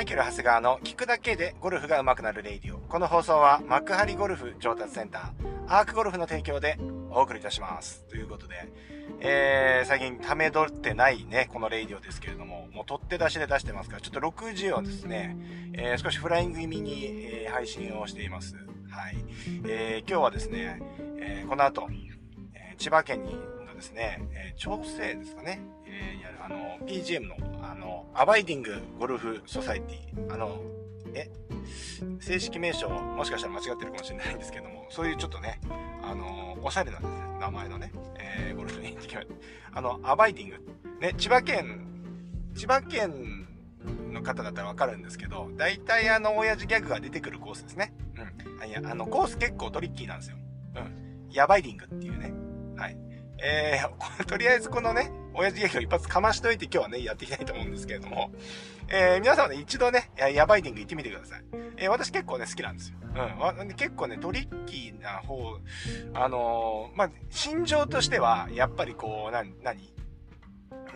マイケル・長谷川の聞くだけでゴルフが上手くなるレイディオ。この放送は幕張ゴルフ上達センター、アークゴルフの提供でお送りいたします。ということで、えー、最近ため取ってないね、このレイディオですけれども、もう取って出しで出してますから、ちょっと60をですね、えー、少しフライング気味に、えー、配信をしています。はい。えー、今日はですね、えー、この後、え、千葉県にですね、えー、調整ですかね、えー、やる、あの、PGM の、あの、アバイディングゴルフソサイティ、あの、え、正式名称、もしかしたら間違ってるかもしれないんですけども、そういうちょっとね、あの、おしゃれなんですね、名前のね、えー、ゴルフにあの、アバイディング。ね、千葉県、千葉県の方だったらわかるんですけど、大体あの、親父ギャグが出てくるコースですね。うん。いや、あの、コース結構トリッキーなんですよ。うん。ヤバイディングっていうね。はい。えー、とりあえずこのね、親父劇を一発かましといて今日はね、やっていきたいと思うんですけれども、えー、皆さんね、一度ね、ヤバイディング行ってみてください。えー、私結構ね、好きなんですよ。うん。結構ね、トリッキーな方、あのー、まあ、心情としては、やっぱりこう、な、なに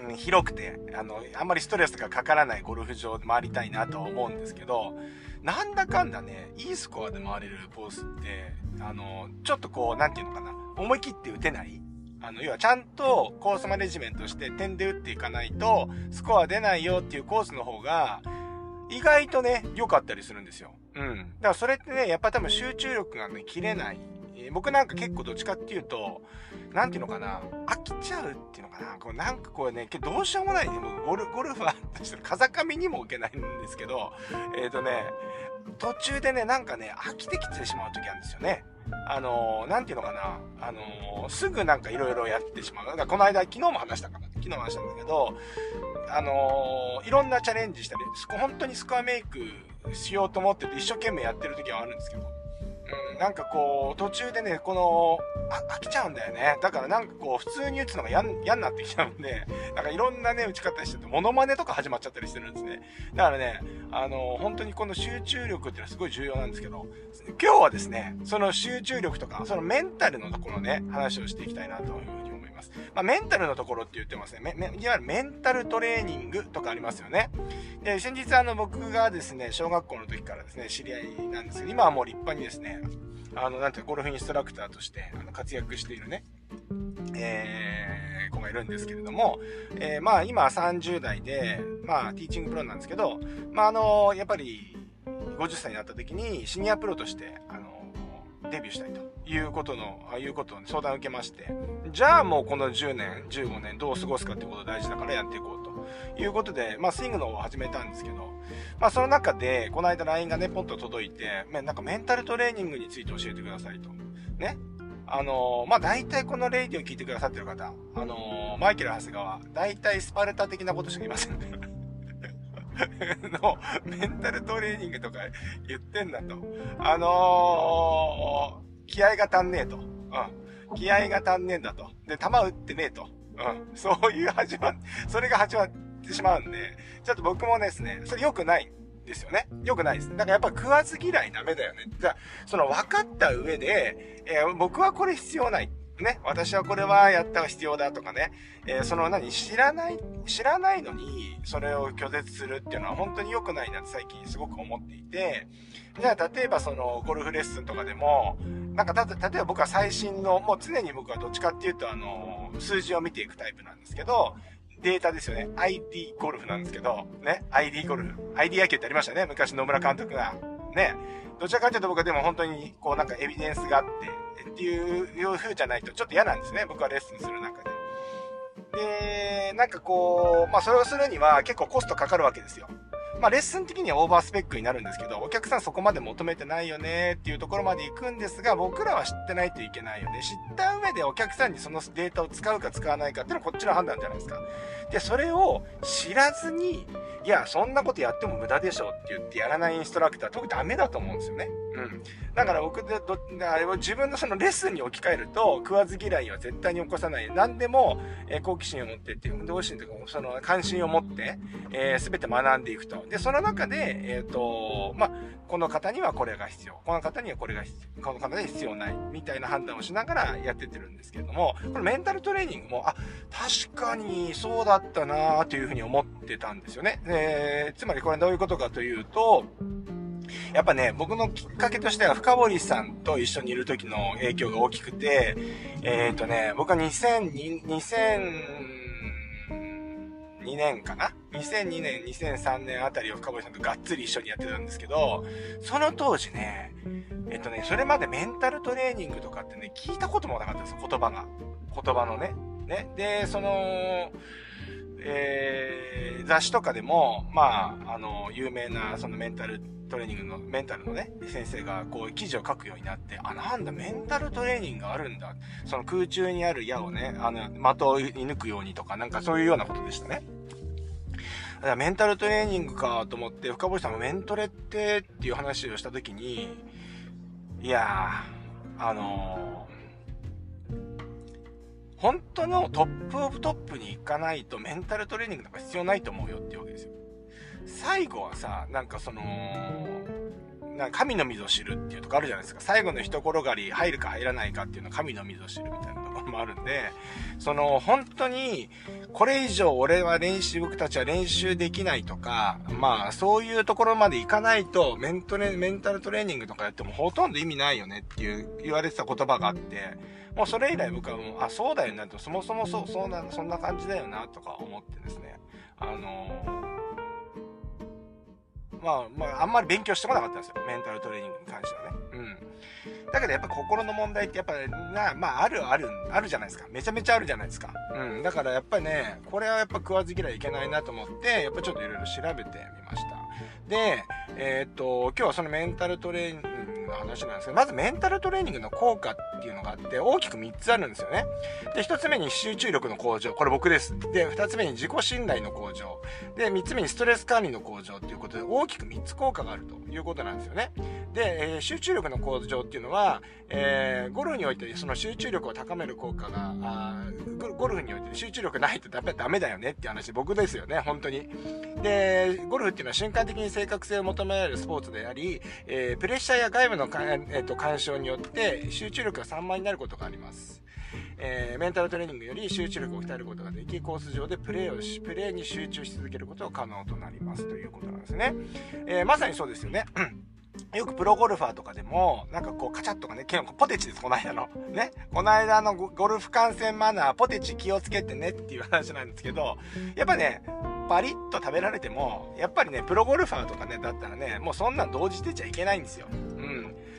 うん、広くて、あの、あんまりストレスがかからないゴルフ場で回りたいなとは思うんですけど、なんだかんだね、いいスコアで回れるコースって、あの、ちょっとこう、なんていうのかな、思い切って打てないあの、要はちゃんとコースマネジメントして点で打っていかないと、スコア出ないよっていうコースの方が、意外とね、良かったりするんですよ。うん。だからそれってね、やっぱ多分集中力がね、切れない。え、僕なんか結構どっちかっていうと、なんていうのかな、飽きちゃうっていうのかな、こうなんかこうね、どうしようもないね、もうゴルゴルファーとして風上にも置けないんですけど、えっ、ー、とね、途中でね、なんかね、飽きてきてしまう時あるんですよね。あのー、ていうのかな、あのー、すぐなんかいろいろやってしまう。だからこの間、昨日も話したかな。昨日も話したんだけど、あの、いろんなチャレンジしたり、本当にスコアメイクしようと思ってて一生懸命やってる時はあるんですけど、なんかこう、途中でね、この、飽きちゃうんだよね。だからなんかこう、普通に打つのが嫌になってきちゃうんで、なんかいろんなね、打ち方してて、モノマネとか始まっちゃったりしてるんですね。だからね、あの、本当にこの集中力っていうのはすごい重要なんですけど、今日はですね、その集中力とか、そのメンタルのところね、話をしていきたいなというふうに思います。まあ、メンタルのところって言ってますね。いわゆるメンタルトレーニングとかありますよね。で、先日あの、僕がですね、小学校の時からですね、知り合いなんですけど、今はもう立派にですね、あの、なんてゴルフインストラクターとして、あの、活躍しているね、えー、子がいるんですけれども、えー、まあ、今30代で、まあ、ティーチングプロなんですけど、まあ、あの、やっぱり、50歳になった時に、シニアプロとして、あの、デビューしたいということの、ああいうことを相談を受けまして、じゃあもうこの10年、15年どう過ごすかってこと大事だからやっていこういうことで、まあ、スイングの方を始めたんですけど、まあ、その中で、この間 LINE がね、ポンと届いて、まあなんかメンタルトレーニングについて教えてくださいと。ね。あのー、まあ、大体このレイディを聞いてくださってる方、あのー、マイケル・長谷川、大体スパルタ的なことしか言いませんね。の、メンタルトレーニングとか言ってんだと。あのー、気合が足んねえと。うん。気合が足んねえんだと。で、弾打ってねえと。うん。そういう始ま、それが始まってしまうんで、ちょっと僕もですね、それ良くないんですよね。良くないです。だからやっぱ食わず嫌いダメだよね。じゃあ、その分かった上で、えー、僕はこれ必要ない。ね、私はこれはやったら必要だとかね、えー、その何、知らない、知らないのに、それを拒絶するっていうのは本当に良くないなって最近すごく思っていて、じゃあ例えばそのゴルフレッスンとかでも、なんか、例えば僕は最新の、もう常に僕はどっちかっていうとあの、数字を見ていくタイプなんですけど、データですよね。ID ゴルフなんですけど、ね、ID ゴルフ。ID 野球ってありましたね。昔野村監督が。ね。どちらかというと僕はでも本当に、こうなんかエビデンスがあって、っていう風じゃないとちょっと嫌なんですね。僕はレッスンする中で。で、なんかこう、まあそれをするには結構コストかかるわけですよ。まあ、レッスン的にはオーバースペックになるんですけど、お客さんそこまで求めてないよねっていうところまで行くんですが、僕らは知ってないといけないよね。知った上でお客さんにそのデータを使うか使わないかっていうのはこっちの判断じゃないですか。で、それを知らずに、いや、そんなことやっても無駄でしょって言ってやらないインストラクター、特にダメだと思うんですよね。うん。だから僕でど、あれを自分のそのレッスンに置き換えると、食わず嫌いは絶対に起こさない。何でも、えー、好奇心を持ってっていう、運動心とかその関心を持って、えー、全て学んでいくと。で、その中で、えっ、ー、と、まあ、この方にはこれが必要。この方にはこれが必要。この方に必要ない。みたいな判断をしながらやってってるんですけれども、このメンタルトレーニングも、あ、確かにそうだったなというふうに思ってたんですよね。えー、つまりこれどういうことかというと、やっぱね、僕のきっかけとしては、深堀さんと一緒にいる時の影響が大きくて、えっ、ー、とね、僕は2002、2000、2年かな ?2002 年、2003年あたりを深堀さんとがっつり一緒にやってたんですけど、その当時ね、えっとね、それまでメンタルトレーニングとかってね、聞いたこともなかったんですよ、言葉が。言葉のね。ね。で、その、えー、雑誌とかでも、まあ、あの、有名な、そのメンタルトレーニングの、メンタルのね、先生が、こう、記事を書くようになって、あ、なんだ、メンタルトレーニングがあるんだ。その空中にある矢をね、あの、的を射抜くようにとか、なんかそういうようなことでしたね。だからメンタルトレーニングかと思って、深堀さんもメントレってっていう話をしたときに、いやー、あのー、本当のトップオブトップに行かないとメンタルトレーニングなんか必要ないと思うよっていうわけですよ。最後はさ、なんかその、な神の水を知るっていうとこあるじゃないですか。最後の一転がり入るか入らないかっていうのは神の水を知るみたいなところもあるんで、その本当にこれ以上俺は練習、僕たちは練習できないとか、まあそういうところまでいかないとメントレ、メンタルトレーニングとかやってもほとんど意味ないよねっていう言われてた言葉があって、もうそれ以来僕はもう、あ、そうだよなと、そもそもそう、そうな、そんな感じだよなとか思ってですね、あのーまあ、まあ、あんまり勉強してこなかったんですよ。メンタルトレーニングに関してはね。うん。だけどやっぱ心の問題ってやっぱな、まああるある、あるじゃないですか。めちゃめちゃあるじゃないですか。うん。だからやっぱりね、これはやっぱ食わず嫌いいけないなと思って、やっぱちょっといろいろ調べてみました。で、えー、っと、今日はそのメンタルトレーニングの話なんですけど、まずメンタルトレーニングの効果っていうのがあって、大きく3つあるんですよね。で、1つ目に集中力の向上。これ僕です。で、2つ目に自己信頼の向上。で、3つ目にストレス管理の向上っていうことで、大きく3つ効果があるということなんですよね。で、えー、集中力の向上っていうのは、えー、ゴルフにおいてその集中力を高める効果が、あゴルフにおいて集中力ないとダメダメだよねっていう話、僕ですよね、本当に。で、ゴルフっていうのは瞬間的に正確性を求められるスポーツであり、えー、プレッシャーや外部の、えーと、干渉によって集中力が散漫になることがあります。えー、メンタルトレーニングより集中力を鍛えることができ、コース上でプレーをし、プレーに集中し続けることが可能となりますということなんですね。えー、まさにそうですよね。よくプロゴルファーとかでも、なんかこうカチャッとかね、ポテチです、この間の。ね。この間のゴルフ観戦マナー、ポテチ気をつけてねっていう話なんですけど、やっぱね、パリッと食べられても、やっぱりね、プロゴルファーとかね、だったらね、もうそんなん同時出ちゃいけないんですよ。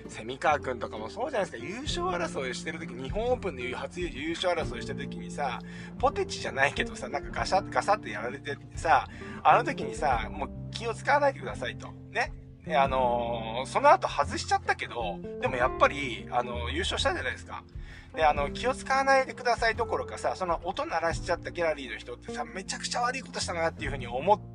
蝉川くんとかもそうじゃないですか、優勝争いしてる時、日本オープンで初優勝争いしてる時にさ、ポテチじゃないけどさ、なんかガシャッ、ガサッてやられててさ、あの時にさ、もう気を使わないでくださいと。ね。で、あのー、その後外しちゃったけど、でもやっぱり、あのー、優勝したじゃないですか。で、あの、気を使わないでくださいどころかさ、その音鳴らしちゃったギャラリーの人ってさ、めちゃくちゃ悪いことしたなっていう風に思って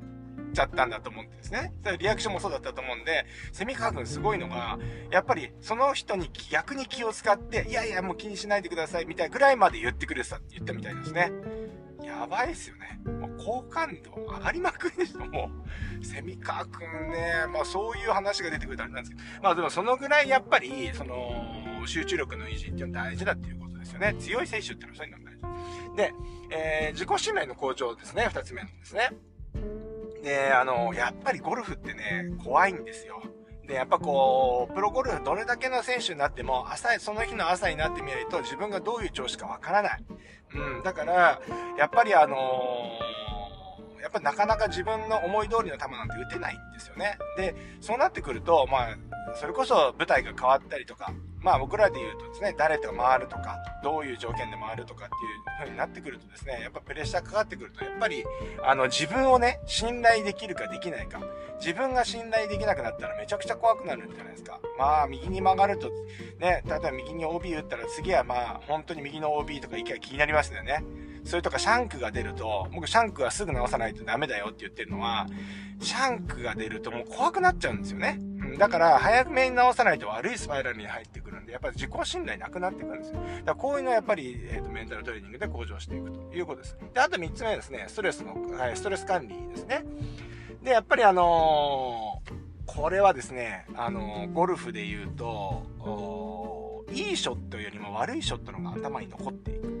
ちゃったんだと思うんですね。リアクションもそうだったと思うんで、蝉川くんすごいのが、やっぱりその人に逆に気を使って、いやいやもう気にしないでくださいみたいぐらいまで言ってくれてた言ったみたいですね。やばいっすよね。もう好感度上がりまくりでしょ、もう。セミカーくんね、まあそういう話が出てくるとあれなんですけど、まあでもそのぐらいやっぱり、その、集中力の維持っていうのは大事だっていうことですよね。強い選手っていうのはそういうのが大事。で、えー、自己信頼の向上ですね、二つ目のですね。で、あの、やっぱりゴルフってね、怖いんですよ。で、やっぱこう、プロゴルフどれだけの選手になっても、朝、その日の朝になってみないと自分がどういう調子かわからない。うん、だから、やっぱりあのー、やっぱなかなか自分の思い通りの球なんて打てないんですよね。で、そうなってくると、まあ、それこそ舞台が変わったりとか、まあ僕らで言うとですね、誰と回るとか、どういう条件で回るとかっていう風になってくるとですね、やっぱプレッシャーかかってくると、やっぱり、あの自分をね、信頼できるかできないか。自分が信頼できなくなったらめちゃくちゃ怖くなるんじゃないですか。まあ右に曲がると、ね、例えば右に OB 打ったら次はまあ本当に右の OB とか行けば気になりますよね。それとかシャンクが出ると、僕シャンクはすぐ直さないとダメだよって言ってるのは、シャンクが出るともう怖くなっちゃうんですよね。だから、早めに直さないと悪いスパイラルに入ってくるんで、やっぱり自己信頼なくなってくるんですよ。だからこういうのはやっぱり、えっ、ー、と、メンタルトレーニングで向上していくということです。で、あと3つ目はですね、ストレスの、はい、ストレス管理ですね。で、やっぱりあのー、これはですね、あのー、ゴルフで言うと、いいショットよりも悪いショットの方が頭に残っていく。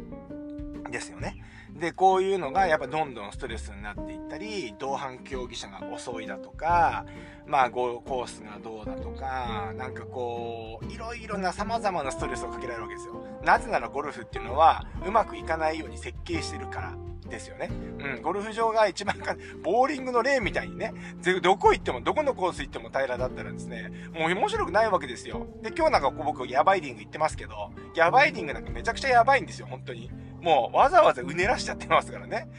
ですよね。で、こういうのがやっぱどんどんストレスになっていったり、同伴競技者が遅いだとか、まあ、コースがどうだとか、なんかこう、いろいろな様々なストレスをかけられるわけですよ。なぜならゴルフっていうのは、うまくいかないように設計してるからですよね。うん、ゴルフ場が一番か、ボーリングの例みたいにね、どこ行っても、どこのコース行っても平らだったらですね、もう面白くないわけですよ。で、今日なんか僕、ヤバイディング行ってますけど、ヤバイディングなんかめちゃくちゃヤバいんですよ、本当に。もう、わざわざうねらしちゃってますからね。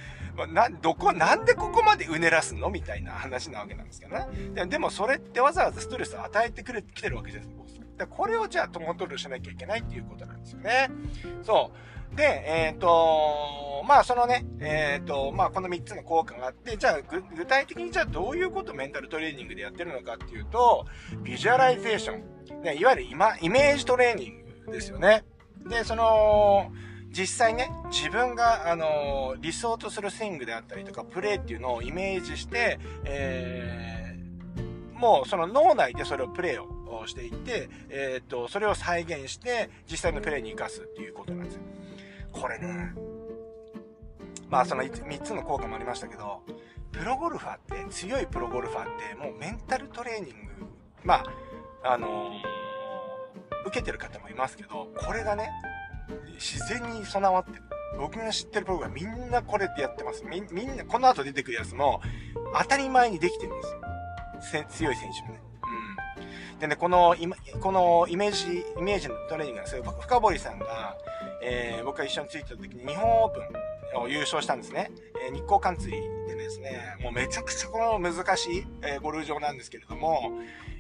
な、どこ、なんでここまでうねらすの？みたいな話なわけなんですけどね。でもそれってわざわざストレスを与えてくれ、来てるわけじゃないですよ。これをじゃあコントロールしなきゃいけないっていうことなんですよね。そう。で、えっ、ー、と、まあそのね、えっ、ー、と、まあこの3つの効果があって、じゃあ具体的にじゃあどういうことをメンタルトレーニングでやってるのかっていうと、 visualization。ね、いわゆる今、イメージトレーニングですよね。で、その、実際ね、自分が、あの理想とするスイングであったりとか、プレーっていうのをイメージして、えー、もうその脳内でそれをプレーをしていって、えっ、と、それを再現して、実際のプレーに活かすっていうことなんですよ。これね、まあその3つの効果もありましたけど、プロゴルファーって、強いプロゴルファーって、もうメンタルトレーニング、まあ、あの、受けてる方もいますけど、これがね、自然に備わってる。僕が知ってるプログラムみんなこれってやってます。み、みんな、この後出てくるやつも、当たり前にできてるんですよ。強い選手もね。うん。でね、この、今、このイメージ、イメージのトレーニングなんですよ。深堀さんが、えー、僕が一緒についてた時に日本オープンを優勝したんですね。えー、日光カンツリーでですね、もうめちゃくちゃこの難しい、えー、ゴルフ場なんですけれども、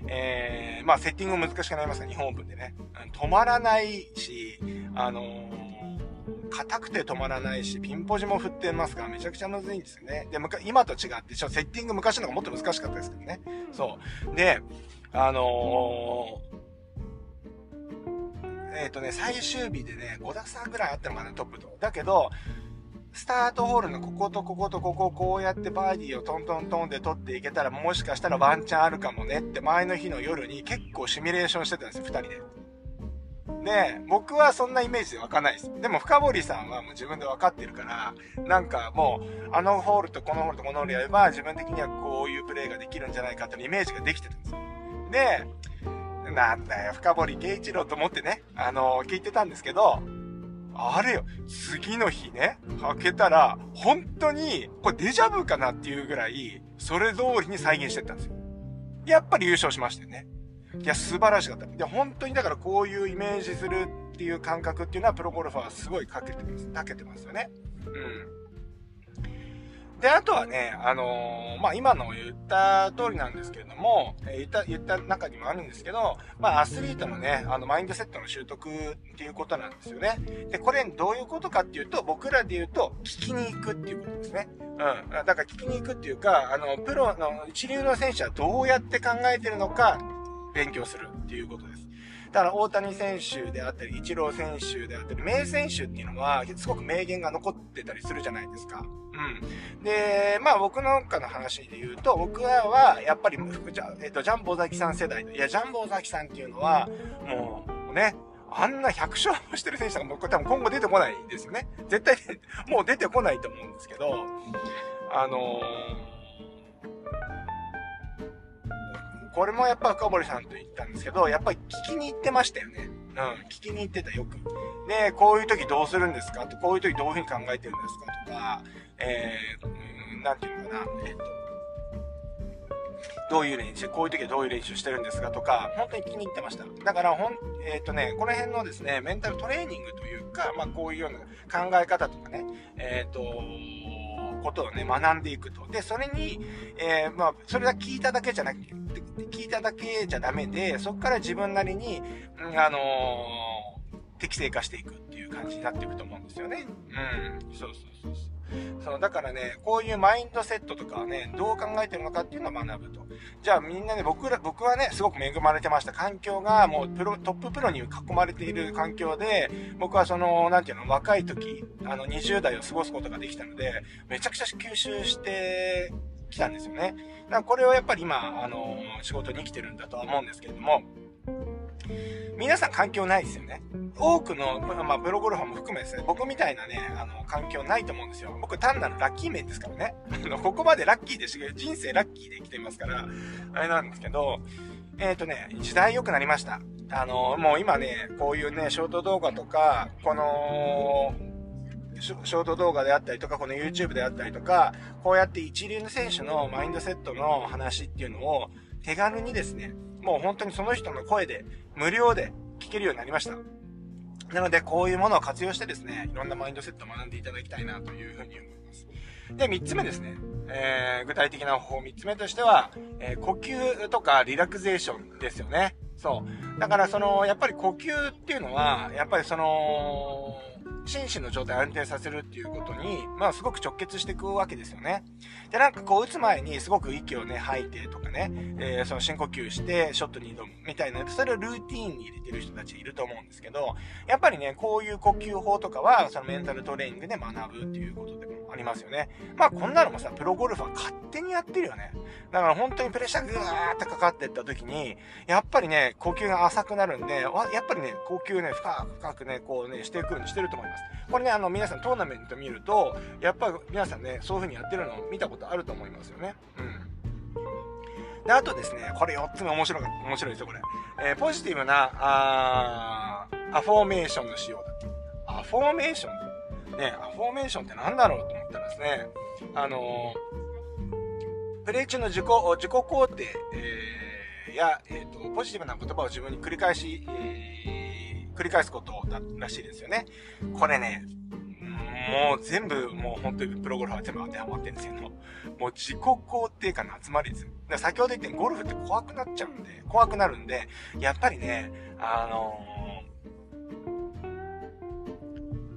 えー、まあセッティングも難しくなりますが、日本オープンでね。止まらないし、あの、硬くて止まらないし、ピンポジも振ってますから、めちゃくちゃむずいんですよね。で、今と違って、ちょっとセッティング昔の方がもっと難しかったですけどね。そう。で、あのー、えっ、ー、とね、最終日でね、5打差ぐらいあったのかな、トップと。だけど、スタートホールのこことこことここをこうやってバーディーをトントントンで取っていけたらもしかしたらワンチャンあるかもねって前の日の夜に結構シミュレーションしてたんですよ、二人で。で、僕はそんなイメージで湧かないです。でも深堀さんはもう自分で分かってるから、なんかもう、あのホールとこのホールとこのホールやれば自分的にはこういうプレーができるんじゃないかっていうイメージができてたんですよ。で、なんだよ、深堀圭一郎と思ってね、あのー、聞いてたんですけど、あれよ、次の日ね、開けたら、本当に、これデジャブかなっていうぐらい、それ通りに再現してったんですよ。やっぱり優勝しましたよね。いや、素晴らしかった。で、本当にだからこういうイメージするっていう感覚っていうのは、プロゴルファーはすごいかけてます。かけてますよね。うん。で、あとはね、あのー、まあ、今の言った通りなんですけれども、え、言った、言った中にもあるんですけど、まあ、アスリートのね、あの、マインドセットの習得っていうことなんですよね。で、これどういうことかっていうと、僕らで言うと、聞きに行くっていうことですね。うん。だから聞きに行くっていうか、あの、プロの一流の選手はどうやって考えてるのか、勉強するっていうことです。だから大谷選手であったり、イチロー選手であったり、名選手っていうのは、すごく名言が残ってたりするじゃないですか。うん。で、まあ僕なんかの話で言うと、僕らは、やっぱり、じゃん、えっと、ジャンボザキさん世代いや、ジャンボザキさんっていうのは、もう、ね、あんな100勝してる選手が僕多分今後出てこないんですよね。絶対、もう出てこないと思うんですけど、あのーこれもやっぱ深堀さんと言ったんですけど、やっぱり聞きに行ってましたよね。うん、聞きに行ってたよく。で、こういう時どうするんですかと、こういう時どういうふうに考えてるんですかとか、えー、なんていうのかな、えっ、ー、と、どういう練習、こういう時はどういう練習してるんですかとか、本当に気に入ってました。だから、ほん、えっ、ー、とね、この辺のですね、メンタルトレーニングというか、まあ、こういうような考え方とかね、えっ、ー、と、ことをね、学んでいくと。で、それに、えー、まあ、それが聞いただけじゃなくて、聞いただけじゃダメで、そこから自分なりに、うん、あのー、適正化していくっていう感じになっていくと思うんですよね。うん。そうそうそうそう。そう、だからね、こういうマインドセットとかね、どう考えてるのかっていうのを学ぶと。じゃあみんなね、僕ら、僕はね、すごく恵まれてました。環境がもうプロ、トッププロに囲まれている環境で、僕はその、なんていうの、若い時、あの、20代を過ごすことができたので、めちゃくちゃ吸収してきたんですよね。だからこれはやっぱり今、あの、仕事に生きてるんだとは思うんですけれども、皆さん環境ないですよね。多くの、まあ、プロゴルファーも含めですね、僕みたいなね、あの、環境ないと思うんですよ。僕単なるラッキー面ですからね。あの、ここまでラッキーでし、人生ラッキーで生きてますから、あれなんですけど、えっ、ー、とね、時代良くなりました。あの、もう今ね、こういうね、ショート動画とか、この、ショート動画であったりとか、この YouTube であったりとか、こうやって一流の選手のマインドセットの話っていうのを手軽にですね、もう本当にその人の声で無料で聞けるようになりました。なので、こういうものを活用してですね、いろんなマインドセットを学んでいただきたいなというふうに思います。で、三つ目ですね。えー、具体的な方法三つ目としては、えー、呼吸とかリラクゼーションですよね。そう。だからその、やっぱり呼吸っていうのは、やっぱりその、心身の状態を安定させるっていうことに、まあすごく直結していくわけですよね。で、なんかこう打つ前にすごく息をね、吐いてとかね、えー、その深呼吸してショットに挑むみたいな、それをルーティーンに入れてる人たちいると思うんですけど、やっぱりね、こういう呼吸法とかは、そのメンタルトレーニングで学ぶっていうことでもありますよね。まあこんなのもさ、プロゴルファー勝手にやってるよね。だから本当にプレッシャーぐーってかかってった時に、やっぱりね、呼吸が浅くなるんで、やっぱりね、呼吸ね、深く深くね、こうね、していくようにしてると思います。これね、あの、皆さんトーナメント見ると、やっぱり皆さんね、そういう風にやってるのを見たことあると思いますよね。うん。で、あとですね、これ4つ目面白い、面白いですよ、これ。えー、ポジティブな、あアフォーメーションの仕様だアフォーメーションね、アフォーメーションって何だろうと思ったらですね、あの、プレイ中の自己、自己肯定、えー、や、えっ、ー、と、ポジティブな言葉を自分に繰り返し、えー、繰り返すことだらしいですよね。これね、もう全部、もう本当にプロゴルファー全部当てはまってるんですけど、もう自己肯定感の集まりですよ。だ先ほど言ったようにゴルフって怖くなっちゃうんで、怖くなるんで、やっぱりね、あのー、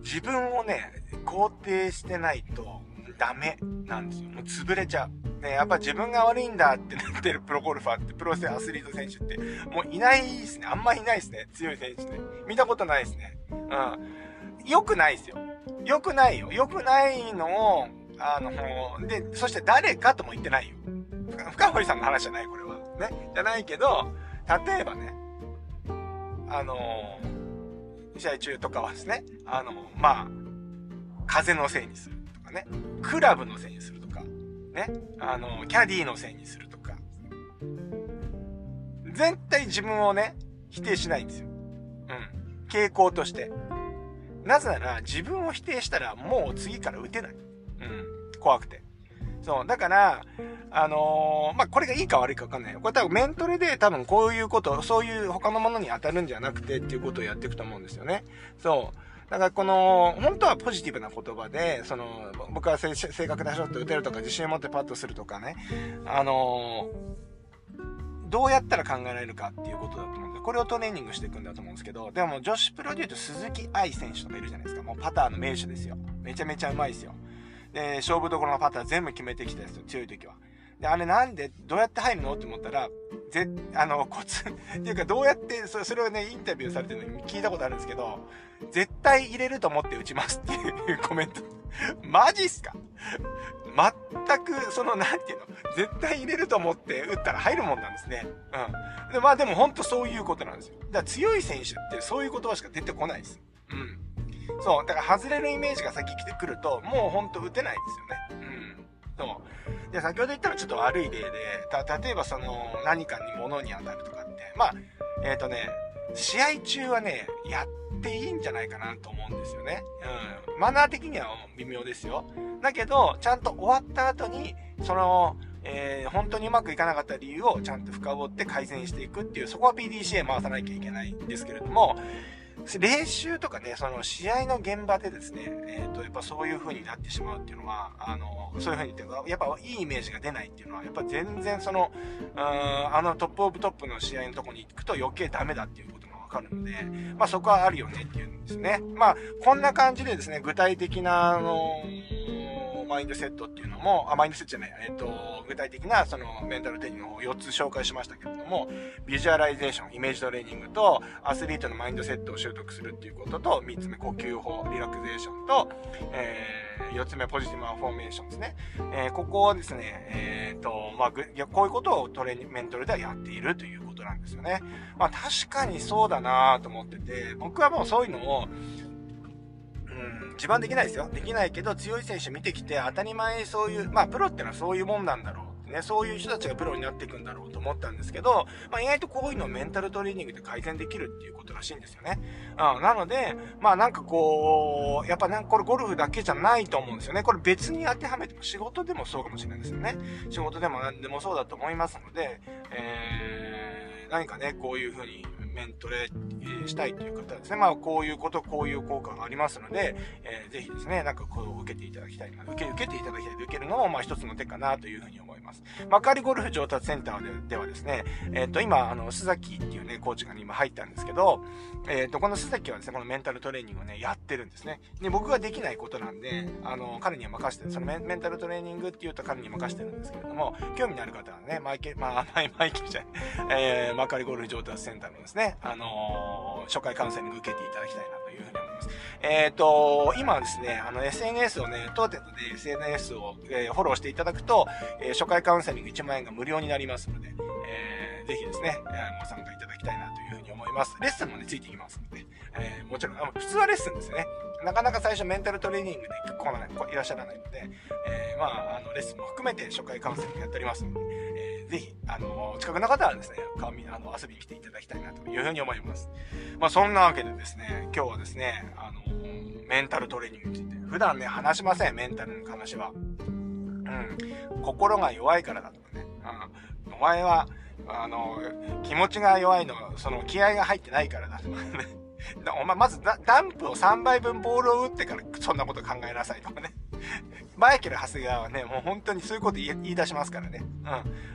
自分をね、肯定してないとダメなんですよ。もう潰れちゃう。ね、やっぱ自分が悪いんだってなってるプロゴルファーって、プロセアスリート選手って、もういないですね。あんまいないですね。強い選手ね。見たことないですね。うん。良くないですよ。良くないよ。良くないのを、あの、で、そして誰かとも言ってないよ。深堀さんの話じゃない、これは。ね。じゃないけど、例えばね、あの試合中とかはですね、あのまあ、風のせいにするとかね、クラブのせいにするとか、ね、あのキャディーのせいにするとか、絶対自分をね、否定しないんですよ。うん。傾向として。なぜなら、自分を否定したら、もう次から打てない。うん。怖くて。そう。だから、あのー、まあ、これがいいか悪いかわかんないよ。これ多分メントレで多分こういうこと、そういう他のものに当たるんじゃなくてっていうことをやっていくと思うんですよね。そう。だからこの、本当はポジティブな言葉で、その、僕は正確なショット打てるとか、自信を持ってパッとするとかね。あのー、どうやったら考えられるかっていうことだと思うんで、これをトレーニングしていくんだと思うんですけど、でも女子プロで言うと鈴木愛選手とかいるじゃないですか。もうパターの名手ですよ。めちゃめちゃうまいですよ。で、勝負どころのパターン全部決めてきたやつ強い時は。で、あれなんで、どうやって入るの？って思ったら、ぜ、あの、コツ、っていうかどうやってそ、それをね、インタビューされてるのに聞いたことあるんですけど、絶対入れると思って打ちますっていうコメント。マジっすか？全く、その、なんていうの、絶対入れると思って打ったら入るもんなんですね。うん。でまあでも本当そういうことなんですよ。だから強い選手ってそういう言葉しか出てこないです。うん。そう。だから外れるイメージが先来てくると、もうほんと打てないですよね。うん。そう。で、先ほど言ったらちょっと悪い例で、た、例えばその、何かに物に当たるとかって、まあ、えっ、ー、とね、試合中はね、やっていいんじゃないかなと思うんですよね。うん。マナー的には微妙ですよ。だけど、ちゃんと終わった後に、その、えー、本当にうまくいかなかった理由をちゃんと深掘って改善していくっていう、そこは PDCA 回さなきゃいけないんですけれども、練習とかね、その試合の現場でですね、えっ、ー、と、やっぱそういう風になってしまうっていうのは、あの、そういう風に言って、やっぱいいイメージが出ないっていうのは、やっぱ全然その、うん、あのトップオブトップの試合のとこに行くと余計ダメだっていうことがわかるので、まあそこはあるよねっていうんですね。まあ、こんな感じでですね、具体的な、あの、マインドセットっていうのも、あ、マインドセットじゃない、えっ、と、具体的なそのメンタルトレーニングを4つ紹介しましたけれども、 visualization、イメージトレーニングと、アスリートのマインドセットを習得するっていうことと、3つ目、呼吸法、リラクゼーションと、えー、4つ目、 positive affirmation ですね。えー、ここをですね、えっ、と、まあ、こういうことをトレー、メンタルではやっているということなんですよね。まあ、確かにそうだなと思ってて、僕はもうそういうのを、自慢できないですよ。できないけど、強い選手見てきて、当たり前そういう、まあ、プロってのはそういうもんなんだろう。ね、そういう人たちがプロになっていくんだろうと思ったんですけど、まあ、意外とこういうのをメンタルトレーニングで改善できるっていうことらしいんですよね。うん、なので、まあなんかこう、やっぱなんかこれゴルフだけじゃないと思うんですよね。これ別に当てはめても仕事でもそうかもしれないですよね。仕事でも何でもそうだと思いますので、えー、何かね、こういうふうにメントレしたいという方はですね、まあ、こういうこと、こういう効果がありますので、えー、ぜひですね、なんかこう受けていただきたいな、受け、受けていただきたい受けるのも、まあ、一つの手かなというふうに思います。幕張ゴルフ上達センターではですね、えっ、ー、と、今、あの、須崎っていうね、コーチが、ね、今入ったんですけど、えっ、ー、と、この須崎はですね、このメンタルトレーニングをね、やってるんですね。で、僕ができないことなんで、あの、彼には任せてる、そのメンタルトレーニングって言うと彼に任せてるんですけれども、興味のある方はね、マイケル、まあ、マイマイケルじゃない、えー、幕張ゴルフ上達センターのですね、あの初回カウンセリング受けていただきたいなというふうに思います。えっ、ー、と、今ですね、あの、SNS をね、当店で SNS を、えー、フォローしていただくと、えー、初回カウンセリング1万円が無料になりますので、えー、ぜひですね、えご参加いただきたいなというふうに思います。レッスンもね、ついてきますので、えー、もちろん、普通はレッスンですね。なかなか最初メンタルトレーニングで来ない、いらっしゃらないので、えー、まあ、あの、レッスンも含めて初回カウンセリングやっておりますので、えー、ぜひ、あの、近くの方はですね、顔見、あの、遊びに来ていただきたいなというふうに思います。まあ、そんなわけでですね、今日はですね、あの、メンタルトレーニングについて、普段ね、話しません、メンタルの話は。うん。心が弱いからだとかね。うん。お前は、あの、気持ちが弱いのは、その気合が入ってないからだとかね。お前、まずダンプを3倍分ボールを打ってからそんなこと考えなさいとかね。マイケル・ハスガーはね、もう本当にそういうこと言い出しますからね。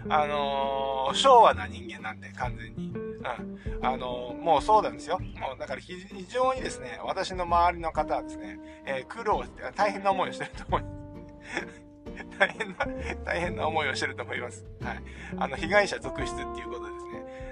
うん。あのー、昭和な人間なんで、完全に。うん。あのー、もうそうなんですよ。もうだから非常にですね、私の周りの方はですね、えー、苦労して、大変な思いをしてると思います。大変な、大変な思いをしてると思います。はい。あの、被害者続出っていうことで。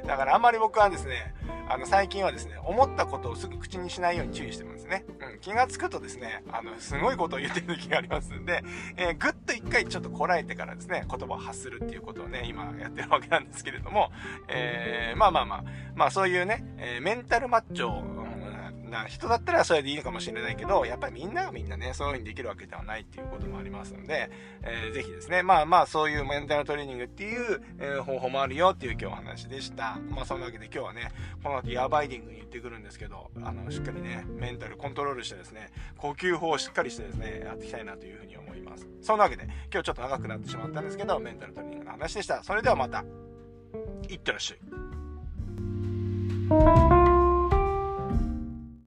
だからあんまり僕はですね、あの、最近はですね、思ったことをすぐ口にしないように注意してますね。うん。気がつくとですね、あの、すごいことを言ってる時がありますんで、えー、ぐっと一回ちょっとこらえてからですね、言葉を発するっていうことをね、今やってるわけなんですけれども、えー、まあまあまあ、まあそういうね、えー、メンタルマッチョな人だったらそれでいいかもしれないけど、やっぱりみんながみんなね、そういう風にできるわけではないっていうこともありますので、えー、ぜひですね、まあまあそういうメンタルトレーニングっていう、え、方法もあるよっていう今日お話でした。まあそんなわけで今日はね、この後ヤバイディングに行ってくるんですけど、あの、しっかりね、メンタルコントロールしてですね、呼吸法をしっかりしてですね、やっていきたいなというふうに思います。そんなわけで、今日ちょっと長くなってしまったんですけど、メンタルトレーニングの話でした。それではまた、いってらっしゃい。